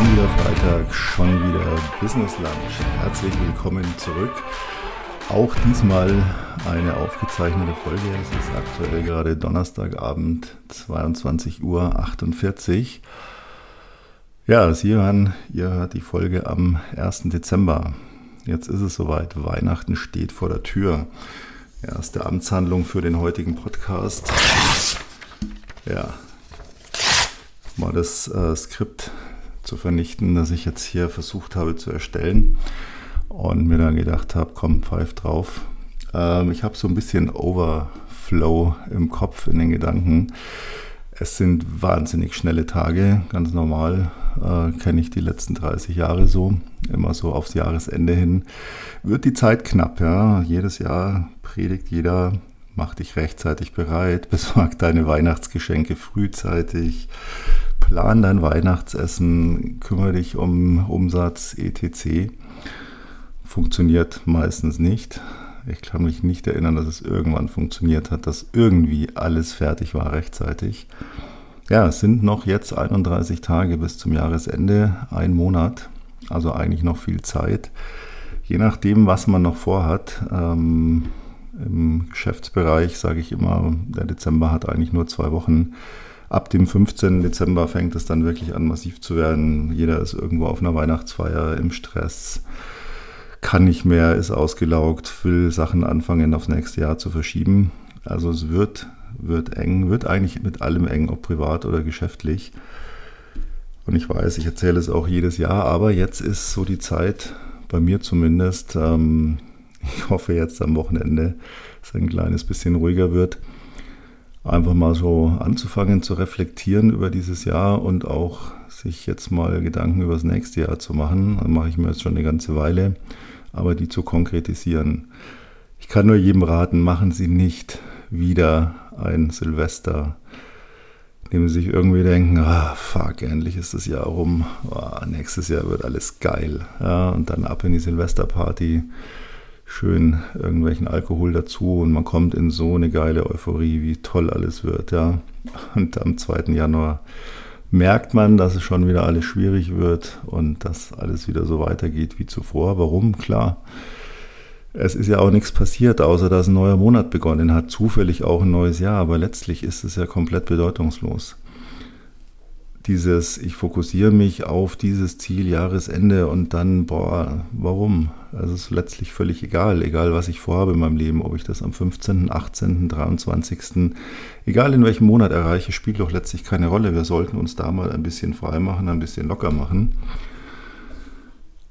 Schon wieder Freitag, schon wieder Business Lunch. Herzlich willkommen zurück. Auch diesmal eine aufgezeichnete Folge. Es ist aktuell gerade Donnerstagabend, 22.48 Uhr. Ja, Sie hören, ihr hört die Folge am 1. Dezember. Jetzt ist es soweit. Weihnachten steht vor der Tür. Erste Amtshandlung für den heutigen Podcast. Ja, mal das äh, Skript zu vernichten, das ich jetzt hier versucht habe zu erstellen und mir dann gedacht habe, komm, pfeif drauf. Ähm, ich habe so ein bisschen Overflow im Kopf, in den Gedanken. Es sind wahnsinnig schnelle Tage, ganz normal, äh, kenne ich die letzten 30 Jahre so, immer so aufs Jahresende hin. Wird die Zeit knapp, ja. Jedes Jahr predigt jeder, mach dich rechtzeitig bereit, besorg deine Weihnachtsgeschenke frühzeitig, plan dein Weihnachtsessen, kümmere dich um Umsatz, etc. Funktioniert meistens nicht. Ich kann mich nicht erinnern, dass es irgendwann funktioniert hat, dass irgendwie alles fertig war rechtzeitig. Ja, es sind noch jetzt 31 Tage bis zum Jahresende, ein Monat, also eigentlich noch viel Zeit. Je nachdem, was man noch vorhat, ähm, im Geschäftsbereich sage ich immer, der Dezember hat eigentlich nur zwei Wochen ab dem 15. Dezember fängt es dann wirklich an, massiv zu werden. Jeder ist irgendwo auf einer Weihnachtsfeier im Stress, kann nicht mehr, ist ausgelaugt, will Sachen anfangen, aufs nächste Jahr zu verschieben. Also es wird, wird eng, wird eigentlich mit allem eng, ob privat oder geschäftlich. Und ich weiß, ich erzähle es auch jedes Jahr, aber jetzt ist so die Zeit, bei mir zumindest, ähm, ich hoffe jetzt am Wochenende, dass es ein kleines bisschen ruhiger wird einfach mal so anzufangen zu reflektieren über dieses Jahr und auch sich jetzt mal Gedanken über das nächste Jahr zu machen. Das mache ich mir jetzt schon eine ganze Weile, aber die zu konkretisieren. Ich kann nur jedem raten, machen Sie nicht wieder ein Silvester, indem Sie sich irgendwie denken, ah, fuck, endlich ist das Jahr rum, oh, nächstes Jahr wird alles geil. Ja, und dann ab in die Silvesterparty schön irgendwelchen Alkohol dazu und man kommt in so eine geile Euphorie, wie toll alles wird, ja. Und am 2. Januar merkt man, dass es schon wieder alles schwierig wird und dass alles wieder so weitergeht wie zuvor. Warum? Klar. Es ist ja auch nichts passiert, außer dass ein neuer Monat begonnen hat, zufällig auch ein neues Jahr, aber letztlich ist es ja komplett bedeutungslos dieses, ich fokussiere mich auf dieses Ziel Jahresende und dann, boah, warum? Also es ist letztlich völlig egal, egal was ich vorhabe in meinem Leben, ob ich das am 15., 18., 23., egal in welchem Monat erreiche, spielt doch letztlich keine Rolle. Wir sollten uns da mal ein bisschen frei machen, ein bisschen locker machen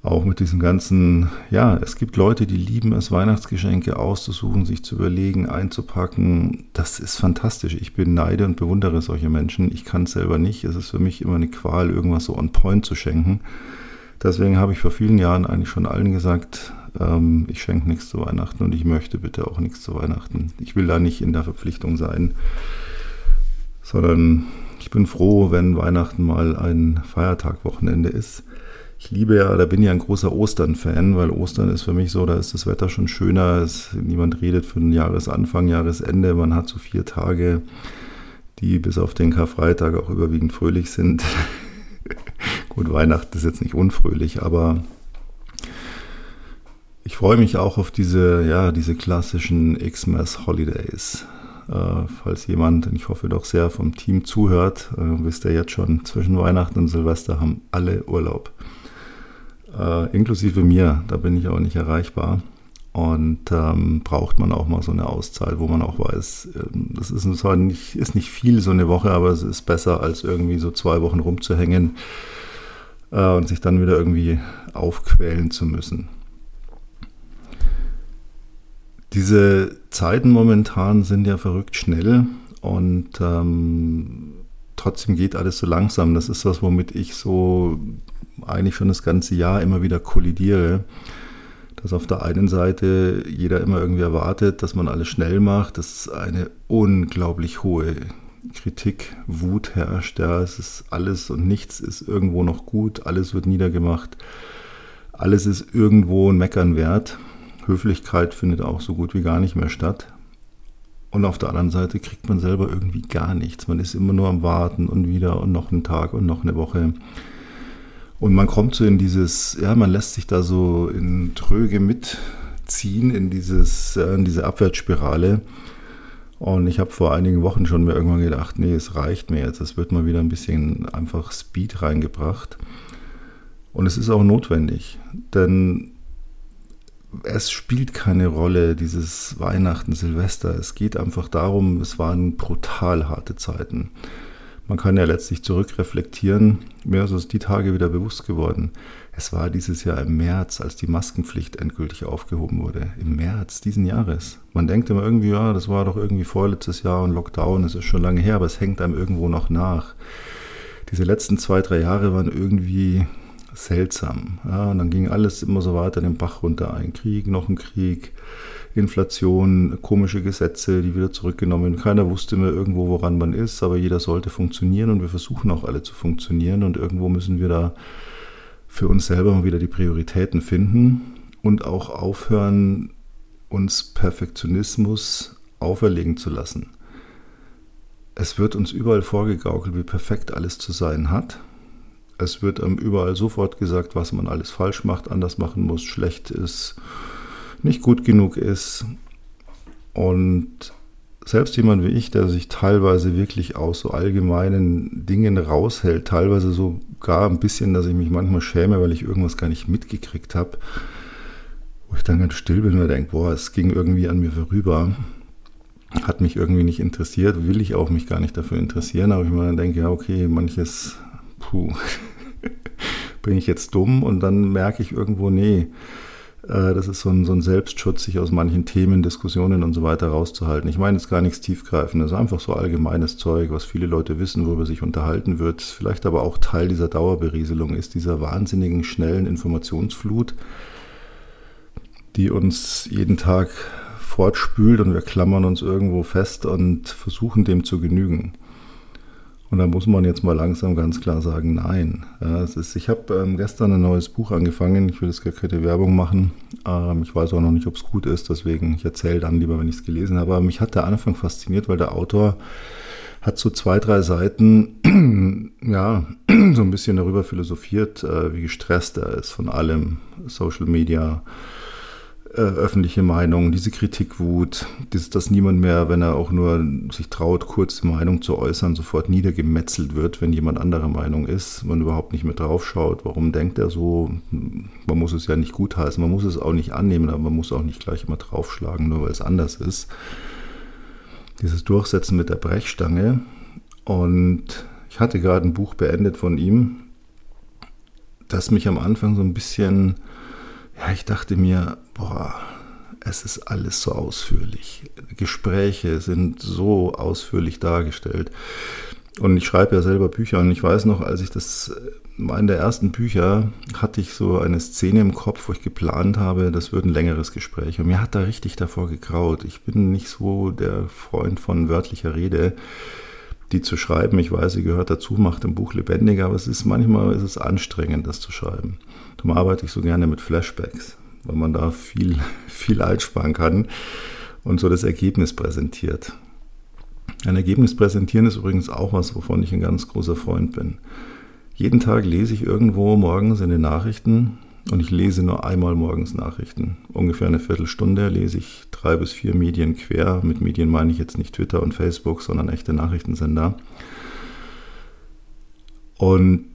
auch mit diesem ganzen, ja, es gibt Leute, die lieben es, Weihnachtsgeschenke auszusuchen, sich zu überlegen, einzupacken. Das ist fantastisch. Ich beneide und bewundere solche Menschen. Ich kann es selber nicht. Es ist für mich immer eine Qual, irgendwas so on point zu schenken. Deswegen habe ich vor vielen Jahren eigentlich schon allen gesagt, ähm, ich schenke nichts zu Weihnachten und ich möchte bitte auch nichts zu Weihnachten. Ich will da nicht in der Verpflichtung sein, sondern ich bin froh, wenn Weihnachten mal ein Feiertagwochenende ist ich liebe ja, da bin ich ein großer Ostern-Fan, weil Ostern ist für mich so, da ist das Wetter schon schöner, es, niemand redet den Jahresanfang, Jahresende, man hat so vier Tage, die bis auf den Karfreitag auch überwiegend fröhlich sind. Gut, Weihnachten ist jetzt nicht unfröhlich, aber ich freue mich auch auf diese, ja, diese klassischen Xmas Holidays. Äh, falls jemand, ich hoffe doch sehr, vom Team zuhört, äh, wisst ihr jetzt schon, zwischen Weihnachten und Silvester haben alle Urlaub äh, inklusive mir, da bin ich auch nicht erreichbar. Und ähm, braucht man auch mal so eine Auszeit, wo man auch weiß, äh, das ist zwar nicht, ist nicht viel so eine Woche, aber es ist besser, als irgendwie so zwei Wochen rumzuhängen äh, und sich dann wieder irgendwie aufquälen zu müssen. Diese Zeiten momentan sind ja verrückt schnell und ähm, trotzdem geht alles so langsam. Das ist was, womit ich so eigentlich schon das ganze Jahr immer wieder kollidiere. Dass auf der einen Seite jeder immer irgendwie erwartet, dass man alles schnell macht, dass eine unglaublich hohe Kritik, Wut herrscht. Ja, es ist alles und nichts ist irgendwo noch gut, alles wird niedergemacht, alles ist irgendwo ein Meckern wert. Höflichkeit findet auch so gut wie gar nicht mehr statt. Und auf der anderen Seite kriegt man selber irgendwie gar nichts. Man ist immer nur am Warten und wieder und noch einen Tag und noch eine Woche. Und man kommt so in dieses, ja, man lässt sich da so in Tröge mitziehen, in, dieses, in diese Abwärtsspirale. Und ich habe vor einigen Wochen schon mir irgendwann gedacht, nee, es reicht mir jetzt. Es wird mal wieder ein bisschen einfach Speed reingebracht. Und es ist auch notwendig, denn es spielt keine Rolle, dieses Weihnachten, Silvester. Es geht einfach darum, es waren brutal harte Zeiten. Man kann ja letztlich zurückreflektieren. Mir ist es die Tage wieder bewusst geworden. Es war dieses Jahr im März, als die Maskenpflicht endgültig aufgehoben wurde. Im März diesen Jahres. Man denkt immer irgendwie, ja, das war doch irgendwie vorletztes Jahr und Lockdown, es ist schon lange her, aber es hängt einem irgendwo noch nach. Diese letzten zwei, drei Jahre waren irgendwie seltsam. Ja, und dann ging alles immer so weiter den Bach runter. Ein Krieg, noch ein Krieg, Inflation, komische Gesetze, die wieder zurückgenommen. Keiner wusste mehr irgendwo, woran man ist, aber jeder sollte funktionieren und wir versuchen auch alle zu funktionieren und irgendwo müssen wir da für uns selber mal wieder die Prioritäten finden und auch aufhören, uns Perfektionismus auferlegen zu lassen. Es wird uns überall vorgegaukelt, wie perfekt alles zu sein hat es wird einem überall sofort gesagt, was man alles falsch macht, anders machen muss, schlecht ist, nicht gut genug ist. Und selbst jemand wie ich, der sich teilweise wirklich aus so allgemeinen Dingen raushält, teilweise sogar ein bisschen, dass ich mich manchmal schäme, weil ich irgendwas gar nicht mitgekriegt habe, wo ich dann ganz still bin und denke, boah, es ging irgendwie an mir vorüber, hat mich irgendwie nicht interessiert, will ich auch mich gar nicht dafür interessieren, aber ich mir dann denke, ja, okay, manches puh, bin ich jetzt dumm? Und dann merke ich irgendwo, nee, äh, das ist so ein, so ein Selbstschutz, sich aus manchen Themen, Diskussionen und so weiter rauszuhalten. Ich meine jetzt gar nichts tiefgreifendes, einfach so allgemeines Zeug, was viele Leute wissen, worüber sich unterhalten wird, vielleicht aber auch Teil dieser Dauerberieselung ist, dieser wahnsinnigen, schnellen Informationsflut, die uns jeden Tag fortspült und wir klammern uns irgendwo fest und versuchen dem zu genügen. Und da muss man jetzt mal langsam ganz klar sagen, nein. Ist, ich habe ähm, gestern ein neues Buch angefangen. Ich will jetzt gar keine Werbung machen. Ähm, ich weiß auch noch nicht, ob es gut ist. Deswegen, ich erzähle dann lieber, wenn ich es gelesen habe. Aber mich hat der Anfang fasziniert, weil der Autor hat so zwei, drei Seiten, ja, so ein bisschen darüber philosophiert, äh, wie gestresst er ist von allem. Social Media, äh, öffentliche Meinung, diese Kritikwut, dieses, dass niemand mehr, wenn er auch nur sich traut, kurz Meinung zu äußern, sofort niedergemetzelt wird, wenn jemand anderer Meinung ist, man überhaupt nicht mehr draufschaut, warum denkt er so, man muss es ja nicht gutheißen, man muss es auch nicht annehmen, aber man muss auch nicht gleich immer draufschlagen, nur weil es anders ist. Dieses Durchsetzen mit der Brechstange und ich hatte gerade ein Buch beendet von ihm, das mich am Anfang so ein bisschen ja, ich dachte mir, boah, es ist alles so ausführlich. Gespräche sind so ausführlich dargestellt. Und ich schreibe ja selber Bücher und ich weiß noch, als ich das, in der ersten Bücher hatte ich so eine Szene im Kopf, wo ich geplant habe, das wird ein längeres Gespräch. Und mir hat da richtig davor gegraut. Ich bin nicht so der Freund von wörtlicher Rede, die zu schreiben. Ich weiß, sie gehört dazu, macht ein Buch lebendiger, aber es ist manchmal ist es anstrengend, das zu schreiben. Darum arbeite ich so gerne mit Flashbacks, weil man da viel, viel einsparen kann und so das Ergebnis präsentiert. Ein Ergebnis präsentieren ist übrigens auch was, wovon ich ein ganz großer Freund bin. Jeden Tag lese ich irgendwo morgens in den Nachrichten und ich lese nur einmal morgens Nachrichten. Ungefähr eine Viertelstunde lese ich drei bis vier Medien quer. Mit Medien meine ich jetzt nicht Twitter und Facebook, sondern echte Nachrichtensender. Und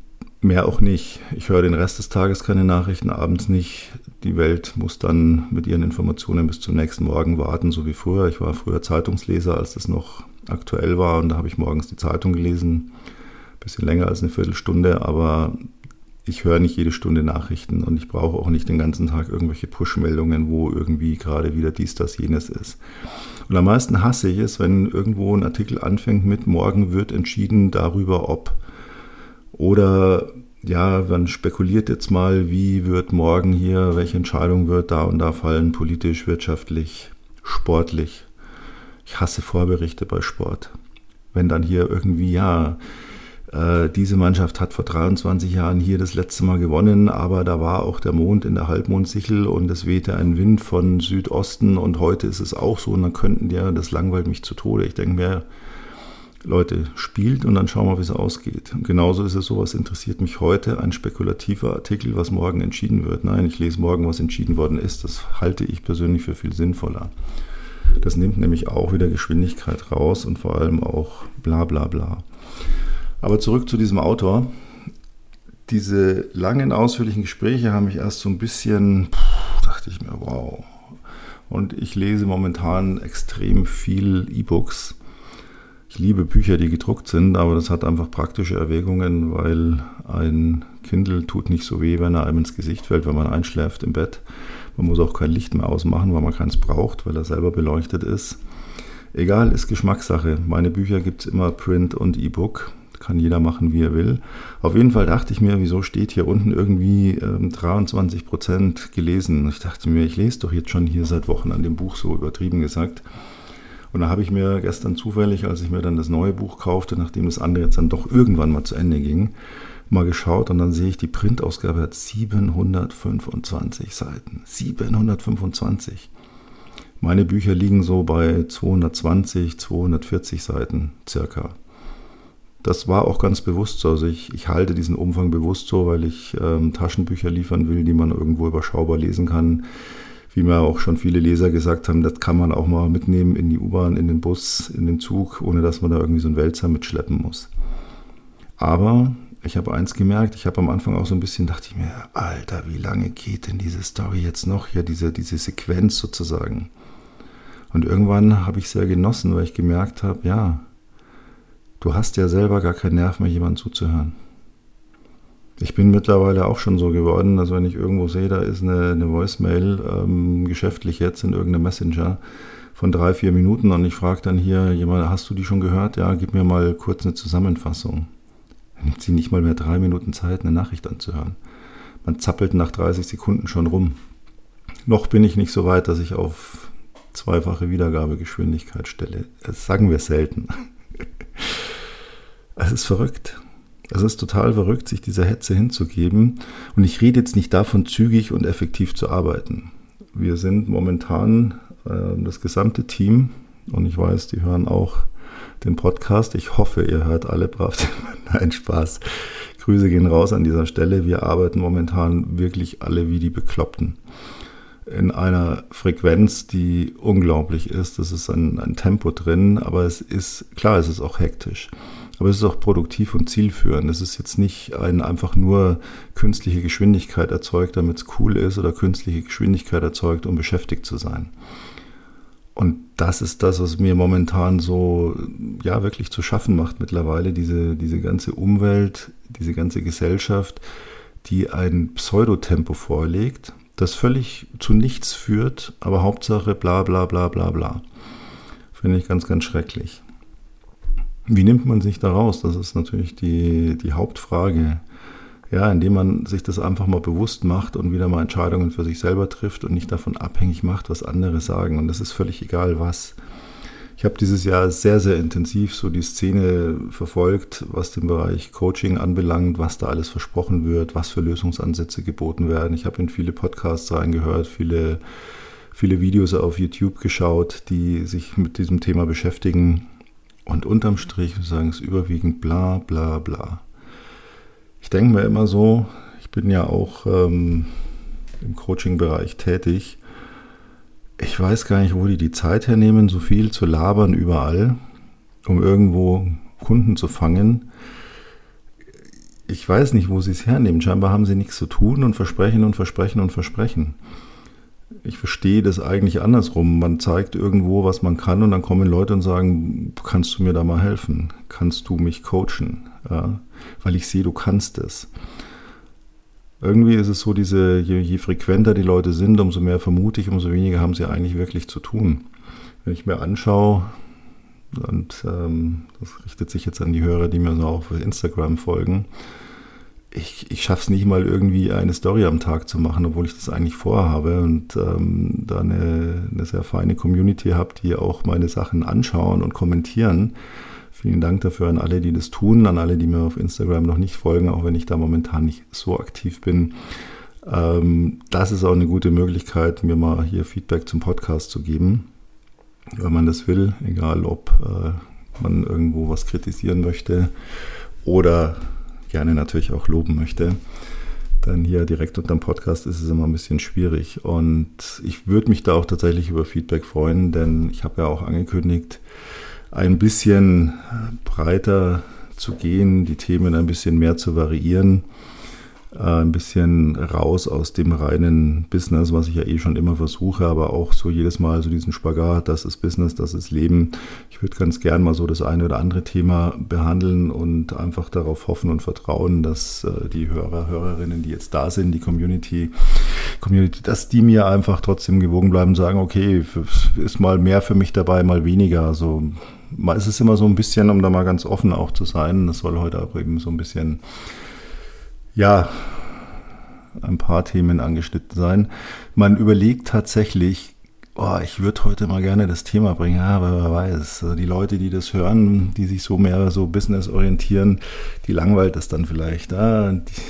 Mehr auch nicht. Ich höre den Rest des Tages keine Nachrichten, abends nicht. Die Welt muss dann mit ihren Informationen bis zum nächsten Morgen warten, so wie früher. Ich war früher Zeitungsleser, als das noch aktuell war und da habe ich morgens die Zeitung gelesen. Bisschen länger als eine Viertelstunde, aber ich höre nicht jede Stunde Nachrichten und ich brauche auch nicht den ganzen Tag irgendwelche Push-Meldungen, wo irgendwie gerade wieder dies, das, jenes ist. Und am meisten hasse ich es, wenn irgendwo ein Artikel anfängt mit morgen wird entschieden darüber, ob oder ja, man spekuliert jetzt mal, wie wird morgen hier, welche Entscheidung wird da und da fallen, politisch, wirtschaftlich, sportlich. Ich hasse Vorberichte bei Sport. Wenn dann hier irgendwie, ja, diese Mannschaft hat vor 23 Jahren hier das letzte Mal gewonnen, aber da war auch der Mond in der Halbmondsichel und es wehte ein Wind von Südosten und heute ist es auch so und dann könnten die, das langweilt mich zu Tode. Ich denke mir, Leute, spielt und dann schauen wir, wie es ausgeht. Und genauso ist es so, was interessiert mich heute, ein spekulativer Artikel, was morgen entschieden wird. Nein, ich lese morgen, was entschieden worden ist. Das halte ich persönlich für viel sinnvoller. Das nimmt nämlich auch wieder Geschwindigkeit raus und vor allem auch bla bla bla. Aber zurück zu diesem Autor. Diese langen, ausführlichen Gespräche haben mich erst so ein bisschen, pff, dachte ich mir, wow. Und ich lese momentan extrem viel E-Books ich liebe Bücher, die gedruckt sind, aber das hat einfach praktische Erwägungen, weil ein Kindle tut nicht so weh, wenn er einem ins Gesicht fällt, wenn man einschläft im Bett. Man muss auch kein Licht mehr ausmachen, weil man keins braucht, weil er selber beleuchtet ist. Egal, ist Geschmackssache. Meine Bücher gibt es immer Print und E-Book. Kann jeder machen, wie er will. Auf jeden Fall dachte ich mir, wieso steht hier unten irgendwie ähm, 23 Prozent gelesen? Ich dachte mir, ich lese doch jetzt schon hier seit Wochen an dem Buch so übertrieben gesagt. Und da habe ich mir gestern zufällig, als ich mir dann das neue Buch kaufte, nachdem das andere jetzt dann doch irgendwann mal zu Ende ging, mal geschaut und dann sehe ich, die Printausgabe hat 725 Seiten. 725. Meine Bücher liegen so bei 220, 240 Seiten circa. Das war auch ganz bewusst so. Also ich, ich halte diesen Umfang bewusst so, weil ich ähm, Taschenbücher liefern will, die man irgendwo überschaubar lesen kann wie mir auch schon viele Leser gesagt haben, das kann man auch mal mitnehmen in die U-Bahn, in den Bus, in den Zug, ohne dass man da irgendwie so ein Wälzer mitschleppen muss. Aber ich habe eins gemerkt, ich habe am Anfang auch so ein bisschen, dachte ich mir, Alter, wie lange geht denn diese Story jetzt noch hier, diese, diese Sequenz sozusagen. Und irgendwann habe ich sehr genossen, weil ich gemerkt habe, ja, du hast ja selber gar keinen Nerv mehr, jemandem zuzuhören. Ich bin mittlerweile auch schon so geworden, dass wenn ich irgendwo sehe, da ist eine, eine Voicemail, ähm, geschäftlich jetzt in irgendeinem Messenger von drei, vier Minuten und ich frage dann hier jemand, hast du die schon gehört? Ja, gib mir mal kurz eine Zusammenfassung. Dann nimmt sie nicht mal mehr drei Minuten Zeit, eine Nachricht anzuhören. Man zappelt nach 30 Sekunden schon rum. Noch bin ich nicht so weit, dass ich auf zweifache Wiedergabegeschwindigkeit stelle. Das sagen wir selten. Es ist verrückt. Es ist total verrückt, sich dieser Hetze hinzugeben. Und ich rede jetzt nicht davon, zügig und effektiv zu arbeiten. Wir sind momentan äh, das gesamte Team und ich weiß, die hören auch den Podcast. Ich hoffe, ihr hört alle brav. Nein, Spaß. Grüße gehen raus an dieser Stelle. Wir arbeiten momentan wirklich alle wie die Bekloppten. In einer Frequenz, die unglaublich ist. Es ist ein, ein Tempo drin, aber es ist, klar, es ist auch hektisch. Aber es ist auch produktiv und zielführend. Es ist jetzt nicht ein einfach nur künstliche Geschwindigkeit erzeugt, damit es cool ist, oder künstliche Geschwindigkeit erzeugt, um beschäftigt zu sein. Und das ist das, was mir momentan so, ja, wirklich zu schaffen macht mittlerweile, diese, diese ganze Umwelt, diese ganze Gesellschaft, die ein Pseudotempo vorlegt, das völlig zu nichts führt, aber Hauptsache bla bla bla bla bla. Finde ich ganz, ganz schrecklich. Wie nimmt man sich da raus? Das ist natürlich die, die Hauptfrage. Ja, indem man sich das einfach mal bewusst macht und wieder mal Entscheidungen für sich selber trifft und nicht davon abhängig macht, was andere sagen. Und das ist völlig egal, was. Ich habe dieses Jahr sehr, sehr intensiv so die Szene verfolgt, was den Bereich Coaching anbelangt, was da alles versprochen wird, was für Lösungsansätze geboten werden. Ich habe in viele Podcasts reingehört, viele, viele Videos auf YouTube geschaut, die sich mit diesem Thema beschäftigen. Und unterm Strich sagen es überwiegend bla bla bla. Ich denke mir immer so, ich bin ja auch ähm, im Coaching-Bereich tätig. Ich weiß gar nicht, wo die die Zeit hernehmen, so viel zu labern überall, um irgendwo Kunden zu fangen. Ich weiß nicht, wo sie es hernehmen. Scheinbar haben sie nichts zu tun und versprechen und versprechen und versprechen ich verstehe das eigentlich andersrum. Man zeigt irgendwo, was man kann und dann kommen Leute und sagen, kannst du mir da mal helfen? Kannst du mich coachen? Ja, weil ich sehe, du kannst es. Irgendwie ist es so, diese, je, je frequenter die Leute sind, umso mehr vermute ich, umso weniger haben sie eigentlich wirklich zu tun. Wenn ich mir anschaue, und ähm, das richtet sich jetzt an die Hörer, die mir so auf Instagram folgen, ich, ich schaffe es nicht mal irgendwie eine Story am Tag zu machen, obwohl ich das eigentlich vorhabe und ähm, da eine, eine sehr feine Community habe, die auch meine Sachen anschauen und kommentieren. Vielen Dank dafür an alle, die das tun, an alle, die mir auf Instagram noch nicht folgen, auch wenn ich da momentan nicht so aktiv bin. Ähm, das ist auch eine gute Möglichkeit, mir mal hier Feedback zum Podcast zu geben, wenn man das will, egal ob äh, man irgendwo was kritisieren möchte oder gerne natürlich auch loben möchte. Dann hier direkt unter dem Podcast ist es immer ein bisschen schwierig. Und ich würde mich da auch tatsächlich über Feedback freuen, denn ich habe ja auch angekündigt, ein bisschen breiter zu gehen, die Themen ein bisschen mehr zu variieren ein bisschen raus aus dem reinen Business, was ich ja eh schon immer versuche, aber auch so jedes Mal so diesen Spagat, das ist Business, das ist Leben. Ich würde ganz gern mal so das eine oder andere Thema behandeln und einfach darauf hoffen und vertrauen, dass äh, die Hörer, Hörerinnen, die jetzt da sind, die Community, Community, dass die mir einfach trotzdem gewogen bleiben sagen, okay, ist mal mehr für mich dabei, mal weniger. Also es ist immer so ein bisschen, um da mal ganz offen auch zu sein, das soll heute auch eben so ein bisschen ja, ein paar Themen angeschnitten sein. Man überlegt tatsächlich, oh, ich würde heute mal gerne das Thema bringen, aber wer weiß, also die Leute, die das hören, die sich so mehr so Business orientieren, die langweilt das dann vielleicht. Ah, die,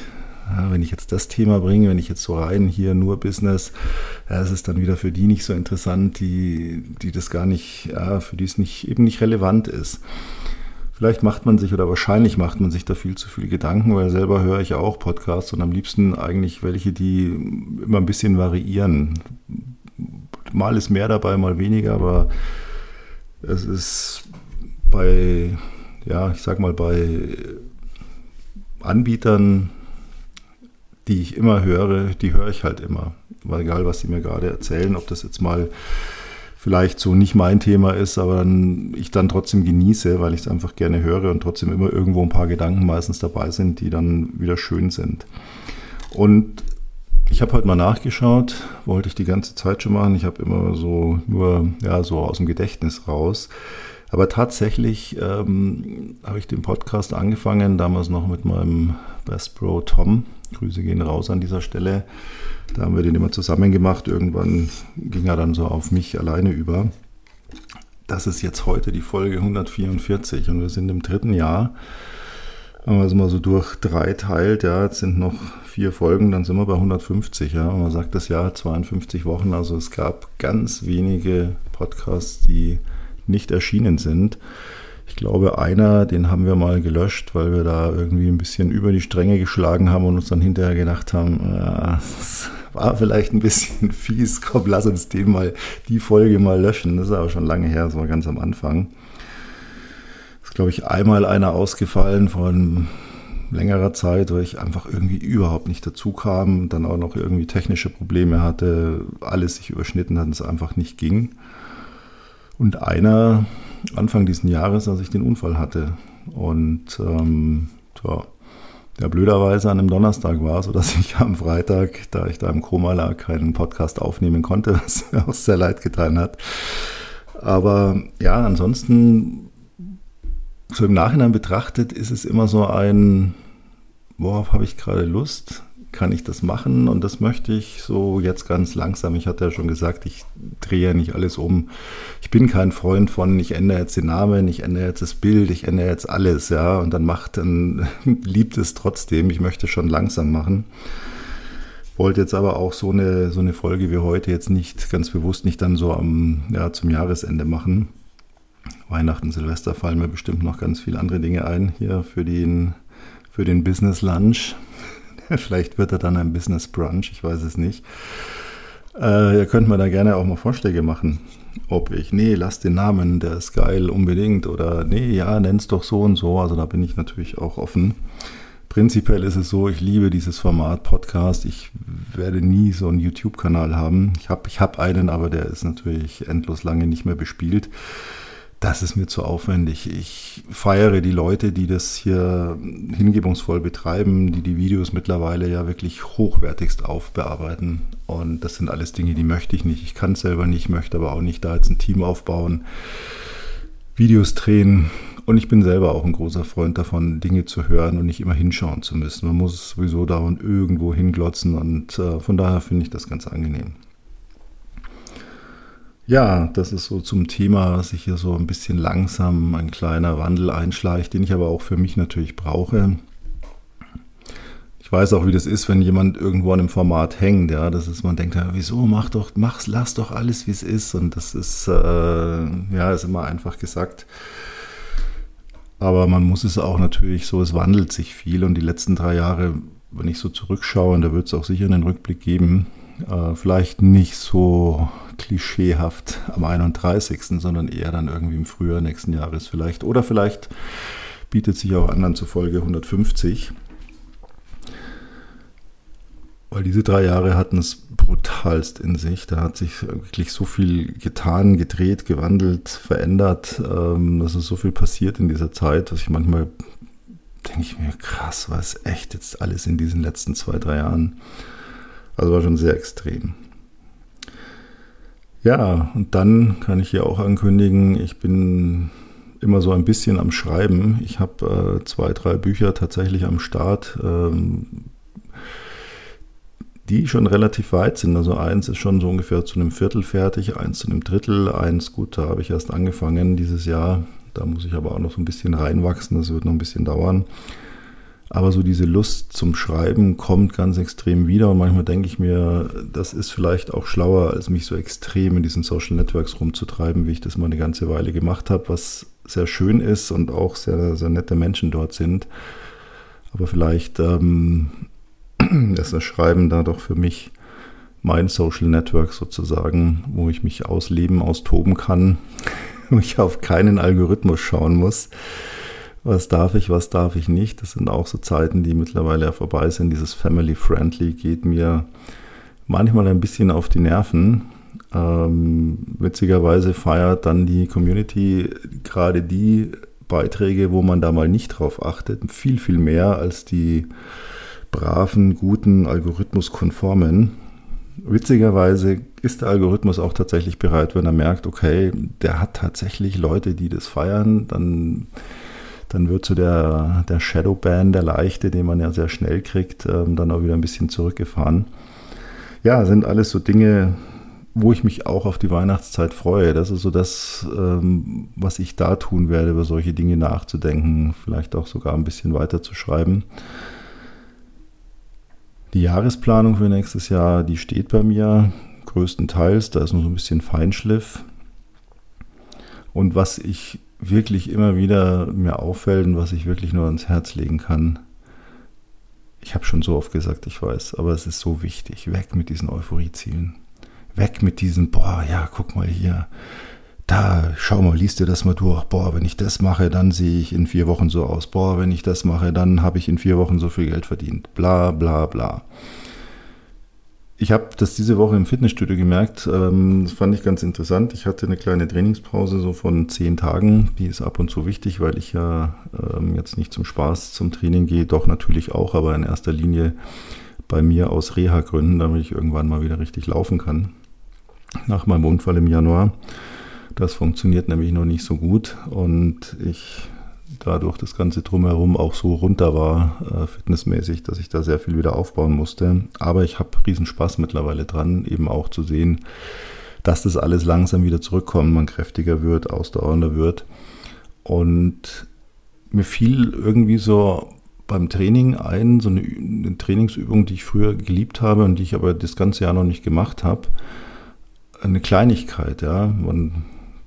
ja, wenn ich jetzt das Thema bringe, wenn ich jetzt so rein hier nur Business, ja, es ist dann wieder für die nicht so interessant, die, die das gar nicht, ja, für die es nicht, eben nicht relevant ist. Vielleicht macht man sich oder wahrscheinlich macht man sich da viel zu viele Gedanken, weil selber höre ich auch Podcasts und am liebsten eigentlich welche, die immer ein bisschen variieren. Mal ist mehr dabei, mal weniger, aber es ist bei, ja, ich sag mal, bei Anbietern, die ich immer höre, die höre ich halt immer. Weil egal, was sie mir gerade erzählen, ob das jetzt mal vielleicht so nicht mein Thema ist, aber dann, ich dann trotzdem genieße, weil ich es einfach gerne höre und trotzdem immer irgendwo ein paar Gedanken meistens dabei sind, die dann wieder schön sind. Und ich habe heute mal nachgeschaut, wollte ich die ganze Zeit schon machen. Ich habe immer so nur ja so aus dem Gedächtnis raus. Aber tatsächlich ähm, habe ich den Podcast angefangen, damals noch mit meinem Best Bro Tom. Grüße gehen raus an dieser Stelle. Da haben wir den immer zusammen gemacht. Irgendwann ging er dann so auf mich alleine über. Das ist jetzt heute die Folge 144 und wir sind im dritten Jahr. Wenn man es mal so durch drei teilt, ja, jetzt sind noch vier Folgen, dann sind wir bei 150, ja. Und man sagt das Jahr 52 Wochen, also es gab ganz wenige Podcasts, die nicht erschienen sind. Ich glaube, einer, den haben wir mal gelöscht, weil wir da irgendwie ein bisschen über die Stränge geschlagen haben und uns dann hinterher gedacht haben, ja, das war vielleicht ein bisschen fies, komm, lass uns den mal, die Folge mal löschen. Das ist aber schon lange her, das war ganz am Anfang. ist, glaube ich, einmal einer ausgefallen von längerer Zeit, weil ich einfach irgendwie überhaupt nicht dazu kam, dann auch noch irgendwie technische Probleme hatte, alles sich überschnitten hat und es einfach nicht ging. Und einer Anfang dieses Jahres, als ich den Unfall hatte. Und ähm, tja, ja, blöderweise an einem Donnerstag war, sodass ich am Freitag, da ich da im Koma lag, keinen Podcast aufnehmen konnte, was mir auch sehr leid getan hat. Aber ja, ansonsten, so im Nachhinein betrachtet, ist es immer so ein, worauf habe ich gerade Lust? Kann ich das machen und das möchte ich so jetzt ganz langsam. Ich hatte ja schon gesagt, ich drehe ja nicht alles um. Ich bin kein Freund von, ich ändere jetzt den Namen, ich ändere jetzt das Bild, ich ändere jetzt alles, ja, und dann macht, dann liebt es trotzdem. Ich möchte schon langsam machen. Wollte jetzt aber auch so eine, so eine Folge wie heute jetzt nicht ganz bewusst nicht dann so am, ja, zum Jahresende machen. Weihnachten, Silvester fallen mir bestimmt noch ganz viele andere Dinge ein hier für den, für den Business Lunch. Vielleicht wird er dann ein Business Brunch, ich weiß es nicht. Äh, ihr könnt mir da gerne auch mal Vorschläge machen. Ob ich, nee, lass den Namen, der ist geil, unbedingt. Oder nee, ja, nenn's doch so und so. Also da bin ich natürlich auch offen. Prinzipiell ist es so, ich liebe dieses Format Podcast. Ich werde nie so einen YouTube-Kanal haben. Ich habe ich hab einen, aber der ist natürlich endlos lange nicht mehr bespielt das ist mir zu aufwendig. Ich feiere die Leute, die das hier hingebungsvoll betreiben, die die Videos mittlerweile ja wirklich hochwertigst aufbearbeiten. Und das sind alles Dinge, die möchte ich nicht. Ich kann es selber nicht, möchte aber auch nicht da jetzt ein Team aufbauen, Videos drehen. Und ich bin selber auch ein großer Freund davon, Dinge zu hören und nicht immer hinschauen zu müssen. Man muss sowieso dauernd irgendwo hinglotzen und äh, von daher finde ich das ganz angenehm. Ja, das ist so zum Thema, dass sich hier so ein bisschen langsam ein kleiner Wandel einschleicht, den ich aber auch für mich natürlich brauche. Ich weiß auch, wie das ist, wenn jemand irgendwo an einem Format hängt, ja, das ist, man denkt, ja, wieso, mach doch, mach's, lass doch alles, wie es ist. Und das ist, äh, ja, ist immer einfach gesagt. Aber man muss es auch natürlich so, es wandelt sich viel und die letzten drei Jahre, wenn ich so zurückschaue, und da wird es auch sicher einen Rückblick geben, äh, vielleicht nicht so klischeehaft am 31., sondern eher dann irgendwie im Frühjahr nächsten Jahres vielleicht. Oder vielleicht bietet sich auch anderen zufolge 150. Weil diese drei Jahre hatten es brutalst in sich. Da hat sich wirklich so viel getan, gedreht, gewandelt, verändert. Ähm, dass ist so viel passiert in dieser Zeit, dass ich manchmal denke ich mir, krass, was echt jetzt alles in diesen letzten zwei, drei Jahren. Also war schon sehr extrem. Ja, und dann kann ich hier auch ankündigen, ich bin immer so ein bisschen am Schreiben. Ich habe äh, zwei, drei Bücher tatsächlich am Start, ähm, die schon relativ weit sind. Also eins ist schon so ungefähr zu einem Viertel fertig, eins zu einem Drittel, eins, gut, da habe ich erst angefangen dieses Jahr. Da muss ich aber auch noch so ein bisschen reinwachsen, das wird noch ein bisschen dauern. Aber so diese Lust zum Schreiben kommt ganz extrem wieder und manchmal denke ich mir, das ist vielleicht auch schlauer, als mich so extrem in diesen Social Networks rumzutreiben, wie ich das mal eine ganze Weile gemacht habe, was sehr schön ist und auch sehr, sehr nette Menschen dort sind. Aber vielleicht ähm, ist das Schreiben da doch für mich mein Social Network sozusagen, wo ich mich ausleben, austoben kann, wo ich auf keinen Algorithmus schauen muss. Was darf ich, was darf ich nicht? Das sind auch so Zeiten, die mittlerweile ja vorbei sind. Dieses Family Friendly geht mir manchmal ein bisschen auf die Nerven. Ähm, witzigerweise feiert dann die Community gerade die Beiträge, wo man da mal nicht drauf achtet, viel, viel mehr als die braven, guten, algorithmuskonformen. Witzigerweise ist der Algorithmus auch tatsächlich bereit, wenn er merkt, okay, der hat tatsächlich Leute, die das feiern, dann, dann wird so der, der Shadowban, der leichte, den man ja sehr schnell kriegt, ähm, dann auch wieder ein bisschen zurückgefahren. Ja, sind alles so Dinge, wo ich mich auch auf die Weihnachtszeit freue. Das ist so das, ähm, was ich da tun werde, über solche Dinge nachzudenken, vielleicht auch sogar ein bisschen weiter zu schreiben. Die Jahresplanung für nächstes Jahr, die steht bei mir größtenteils. Da ist noch so ein bisschen Feinschliff. Und was ich wirklich immer wieder mir auffällt und was ich wirklich nur ans Herz legen kann, ich habe schon so oft gesagt, ich weiß, aber es ist so wichtig. Weg mit diesen Euphoriezielen. Weg mit diesen, boah, ja, guck mal hier, da, schau mal, liest dir das mal durch. Boah, wenn ich das mache, dann sehe ich in vier Wochen so aus. Boah, wenn ich das mache, dann habe ich in vier Wochen so viel Geld verdient. Bla, bla, bla. Ich habe das diese Woche im Fitnessstudio gemerkt. Ähm, das fand ich ganz interessant. Ich hatte eine kleine Trainingspause so von zehn Tagen. Die ist ab und zu wichtig, weil ich ja ähm, jetzt nicht zum Spaß zum Training gehe. Doch natürlich auch, aber in erster Linie bei mir aus Reha-Gründen, damit ich irgendwann mal wieder richtig laufen kann. Nach meinem Unfall im Januar. Das funktioniert nämlich noch nicht so gut und ich dadurch das Ganze drumherum auch so runter war, äh, fitnessmäßig, dass ich da sehr viel wieder aufbauen musste. Aber ich habe riesen Spaß mittlerweile dran, eben auch zu sehen, dass das alles langsam wieder zurückkommt, man kräftiger wird, ausdauernder wird. Und mir fiel irgendwie so beim Training ein, so eine, eine Trainingsübung, die ich früher geliebt habe und die ich aber das ganze Jahr noch nicht gemacht habe. Eine Kleinigkeit, ja. Man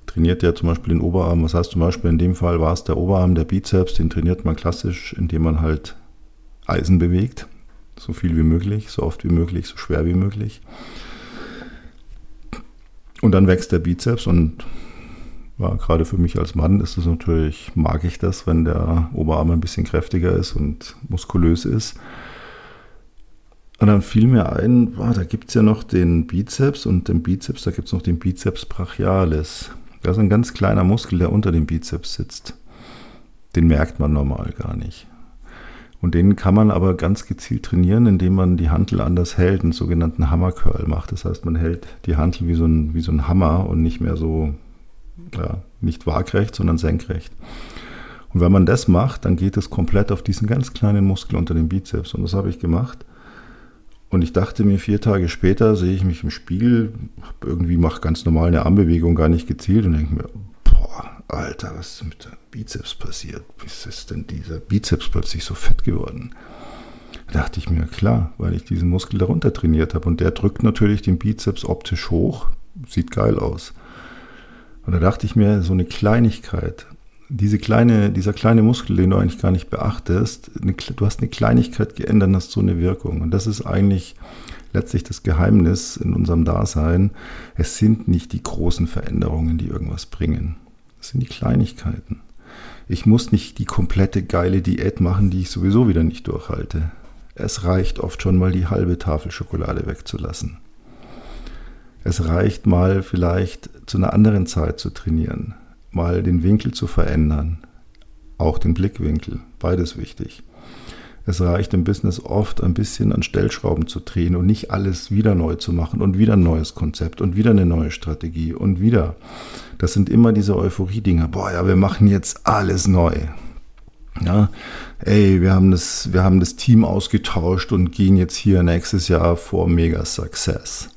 trainiert ja zum Beispiel den Oberarm. Was heißt zum Beispiel in dem Fall war es der Oberarm, der Bizeps, den trainiert man klassisch, indem man halt Eisen bewegt. So viel wie möglich, so oft wie möglich, so schwer wie möglich. Und dann wächst der Bizeps und ja, gerade für mich als Mann ist es natürlich, mag ich das, wenn der Oberarm ein bisschen kräftiger ist und muskulös ist. Und dann fiel mir ein, oh, da gibt es ja noch den Bizeps und den Bizeps, da gibt es noch den Bizeps brachialis. Das ist ein ganz kleiner Muskel, der unter dem Bizeps sitzt. Den merkt man normal gar nicht. Und den kann man aber ganz gezielt trainieren, indem man die Hantel anders hält, einen sogenannten Hammer Curl macht. Das heißt, man hält die Hantel wie so ein, wie so ein Hammer und nicht mehr so, ja, nicht waagrecht, sondern senkrecht. Und wenn man das macht, dann geht es komplett auf diesen ganz kleinen Muskel unter dem Bizeps. Und das habe ich gemacht. Und ich dachte mir, vier Tage später sehe ich mich im Spiegel, irgendwie mache ganz normal eine Armbewegung, gar nicht gezielt und denke mir, boah, Alter, was ist mit dem Bizeps passiert? Wie ist denn dieser Bizeps plötzlich so fett geworden? Da dachte ich mir, klar, weil ich diesen Muskel darunter trainiert habe und der drückt natürlich den Bizeps optisch hoch, sieht geil aus. Und da dachte ich mir, so eine Kleinigkeit, diese kleine, dieser kleine Muskel, den du eigentlich gar nicht beachtest, eine, du hast eine Kleinigkeit geändert, hast so eine Wirkung. Und das ist eigentlich letztlich das Geheimnis in unserem Dasein. Es sind nicht die großen Veränderungen, die irgendwas bringen. Es sind die Kleinigkeiten. Ich muss nicht die komplette geile Diät machen, die ich sowieso wieder nicht durchhalte. Es reicht oft schon mal die halbe Tafel Schokolade wegzulassen. Es reicht mal vielleicht zu einer anderen Zeit zu trainieren mal den Winkel zu verändern. Auch den Blickwinkel, beides wichtig. Es reicht im Business oft ein bisschen an Stellschrauben zu drehen und nicht alles wieder neu zu machen und wieder ein neues Konzept und wieder eine neue Strategie und wieder. Das sind immer diese Euphorie-Dinger. Boah, ja, wir machen jetzt alles neu. Ja, ey, wir haben das, wir haben das Team ausgetauscht und gehen jetzt hier nächstes Jahr vor Mega Success.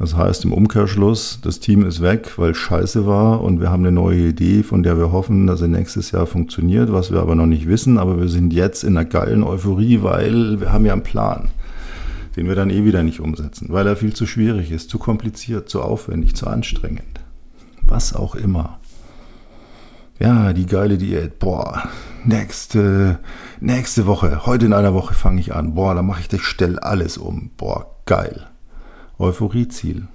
Das heißt im Umkehrschluss, das Team ist weg, weil es scheiße war und wir haben eine neue Idee, von der wir hoffen, dass sie nächstes Jahr funktioniert, was wir aber noch nicht wissen. Aber wir sind jetzt in einer geilen Euphorie, weil wir haben ja einen Plan, den wir dann eh wieder nicht umsetzen, weil er viel zu schwierig ist, zu kompliziert, zu aufwendig, zu anstrengend. Was auch immer. Ja, die geile Diät. Boah, nächste, nächste Woche, heute in einer Woche fange ich an. Boah, da mache ich das, stell alles um. Boah, geil. Euphorieziel.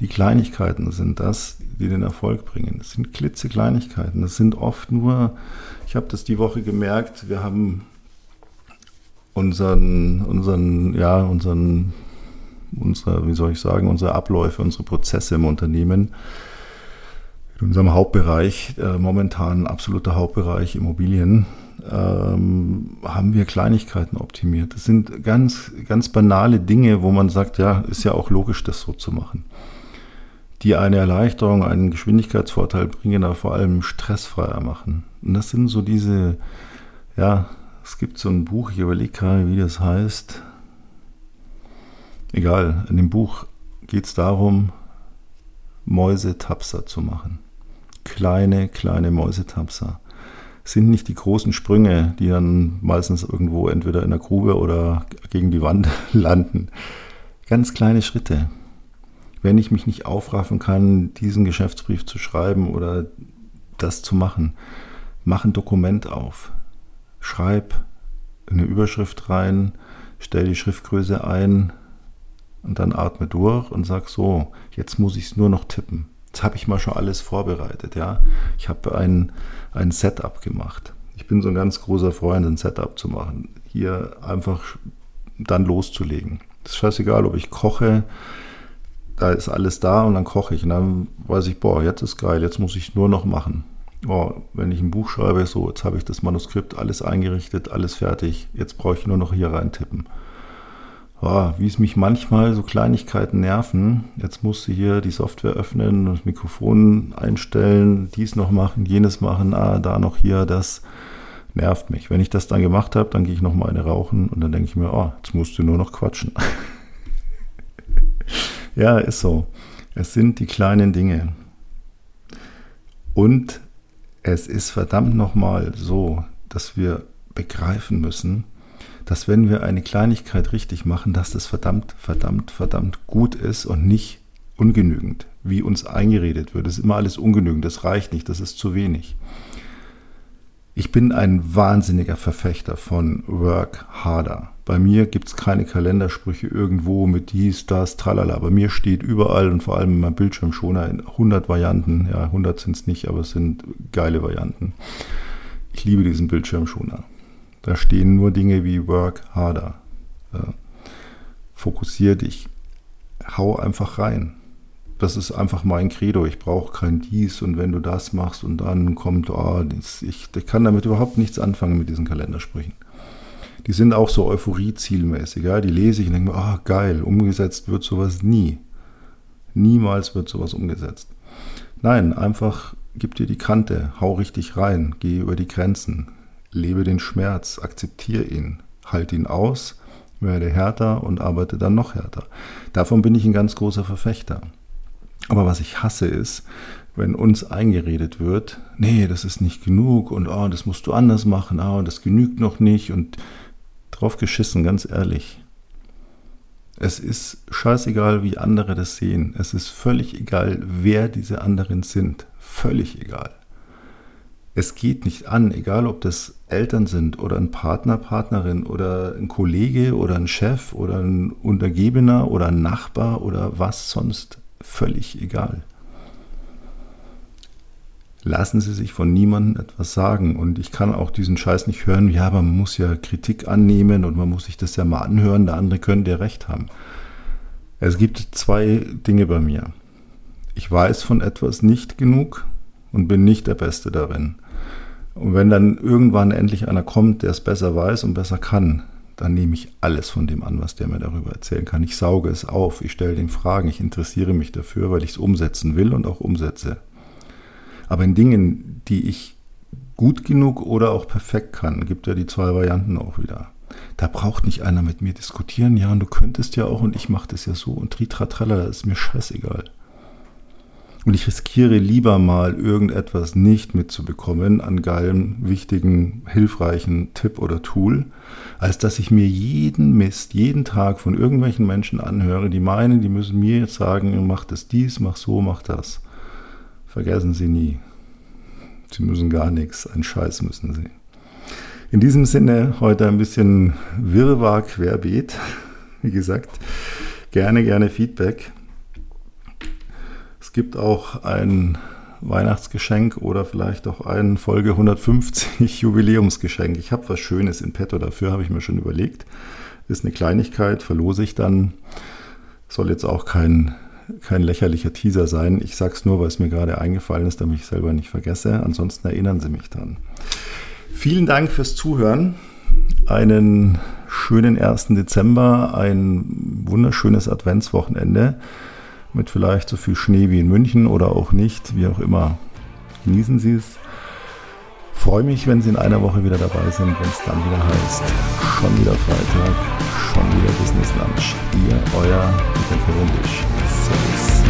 Die Kleinigkeiten sind das, die den Erfolg bringen. Es sind klitzekleinigkeiten. Es sind oft nur, ich habe das die Woche gemerkt, wir haben unseren, unseren, ja, unseren, unsere, wie soll ich sagen, unsere Abläufe, unsere Prozesse im Unternehmen in unserem Hauptbereich, äh, momentan absoluter Hauptbereich Immobilien, ähm, haben wir Kleinigkeiten optimiert. Das sind ganz, ganz banale Dinge, wo man sagt, ja, ist ja auch logisch, das so zu machen. Die eine Erleichterung, einen Geschwindigkeitsvorteil bringen, aber vor allem stressfreier machen. Und das sind so diese, ja, es gibt so ein Buch, ich überlege gerade, wie das heißt. Egal, in dem Buch geht es darum, Mäuse tapser zu machen. Kleine, kleine Mäusetapser sind nicht die großen Sprünge, die dann meistens irgendwo entweder in der Grube oder gegen die Wand landen. Ganz kleine Schritte. Wenn ich mich nicht aufraffen kann, diesen Geschäftsbrief zu schreiben oder das zu machen, mach ein Dokument auf. Schreib eine Überschrift rein, stell die Schriftgröße ein und dann atme durch und sag so, jetzt muss ich es nur noch tippen. Jetzt habe ich mal schon alles vorbereitet, ja. Ich habe ein, ein Setup gemacht. Ich bin so ein ganz großer Freund, ein Setup zu machen. Hier einfach dann loszulegen. Das ist scheißegal, ob ich koche, da ist alles da und dann koche ich. Und dann weiß ich, boah, jetzt ist geil, jetzt muss ich nur noch machen. Oh, wenn ich ein Buch schreibe, so, jetzt habe ich das Manuskript alles eingerichtet, alles fertig, jetzt brauche ich nur noch hier rein tippen oh, wie es mich manchmal so Kleinigkeiten nerven. Jetzt musst du hier die Software öffnen, das Mikrofon einstellen, dies noch machen, jenes machen, ah, da noch hier, das nervt mich. Wenn ich das dann gemacht habe, dann gehe ich noch mal eine rauchen und dann denke ich mir, oh, jetzt musst du nur noch quatschen. ja, ist so. Es sind die kleinen Dinge. Und es ist verdammt nochmal so, dass wir begreifen müssen, dass wenn wir eine Kleinigkeit richtig machen, dass das verdammt, verdammt, verdammt gut ist und nicht ungenügend, wie uns eingeredet wird. Das ist immer alles ungenügend, das reicht nicht, das ist zu wenig. Ich bin ein wahnsinniger Verfechter von Work Harder. Bei mir gibt es keine Kalendersprüche irgendwo mit dies, das, tralala. Bei mir steht überall und vor allem in meinem Bildschirmschoner in 100 Varianten. Ja, 100 sind es nicht, aber es sind geile Varianten. Ich liebe diesen Bildschirmschoner. Da stehen nur Dinge wie Work harder. Ja. Fokussier dich. Hau einfach rein. Das ist einfach mein Credo. Ich brauche kein dies und wenn du das machst und dann kommt, oh, ich, ich kann damit überhaupt nichts anfangen mit diesen Kalendersprüchen. Die sind auch so Euphorie-zielmäßig. Ja? Die lese ich und denke mir, oh, geil, umgesetzt wird sowas nie. Niemals wird sowas umgesetzt. Nein, einfach gib dir die Kante, hau richtig rein, geh über die Grenzen, Lebe den Schmerz, akzeptiere ihn, halt ihn aus, werde härter und arbeite dann noch härter. Davon bin ich ein ganz großer Verfechter. Aber was ich hasse ist, wenn uns eingeredet wird, nee, das ist nicht genug und oh, das musst du anders machen, oh, das genügt noch nicht und drauf geschissen, ganz ehrlich. Es ist scheißegal, wie andere das sehen. Es ist völlig egal, wer diese anderen sind. Völlig egal. Es geht nicht an, egal ob das Eltern sind oder ein Partner, Partnerin oder ein Kollege oder ein Chef oder ein Untergebener oder ein Nachbar oder was sonst, völlig egal. Lassen Sie sich von niemandem etwas sagen. Und ich kann auch diesen Scheiß nicht hören, ja, man muss ja Kritik annehmen und man muss sich das ja mal anhören, der andere könnte ja recht haben. Es gibt zwei Dinge bei mir. Ich weiß von etwas nicht genug und bin nicht der Beste darin. Und wenn dann irgendwann endlich einer kommt, der es besser weiß und besser kann, dann nehme ich alles von dem an, was der mir darüber erzählen kann. Ich sauge es auf, ich stelle den Fragen, ich interessiere mich dafür, weil ich es umsetzen will und auch umsetze. Aber in Dingen, die ich gut genug oder auch perfekt kann, gibt ja die zwei Varianten auch wieder. Da braucht nicht einer mit mir diskutieren, ja, und du könntest ja auch und ich mache das ja so und tritratralla, ist mir scheißegal. Und ich riskiere lieber mal irgendetwas nicht mitzubekommen an geilem, wichtigen, hilfreichen Tipp oder Tool, als dass ich mir jeden Mist, jeden Tag von irgendwelchen Menschen anhöre, die meinen, die müssen mir jetzt sagen, mach das dies, mach so, mach das. Vergessen Sie nie. Sie müssen gar nichts, ein Scheiß müssen Sie. In diesem Sinne heute ein bisschen Wirrwarr querbeet. Wie gesagt, gerne, gerne Feedback. Es gibt auch ein Weihnachtsgeschenk oder vielleicht auch ein Folge 150 Jubiläumsgeschenk. Ich habe was Schönes in petto dafür, habe ich mir schon überlegt. Ist eine Kleinigkeit, verlose ich dann. Soll jetzt auch kein, kein lächerlicher Teaser sein. Ich sage es nur, weil es mir gerade eingefallen ist, damit ich selber nicht vergesse. Ansonsten erinnern Sie mich dran. Vielen Dank fürs Zuhören. Einen schönen 1. Dezember, ein wunderschönes Adventswochenende mit vielleicht so viel Schnee wie in München oder auch nicht, wie auch immer. Genießen Sie es. Freue mich, wenn Sie in einer Woche wieder dabei sind, wenn es dann wieder heißt, schon wieder Freitag, schon wieder Business Lunch. Ihr, euer Peter Cavendish. Servus.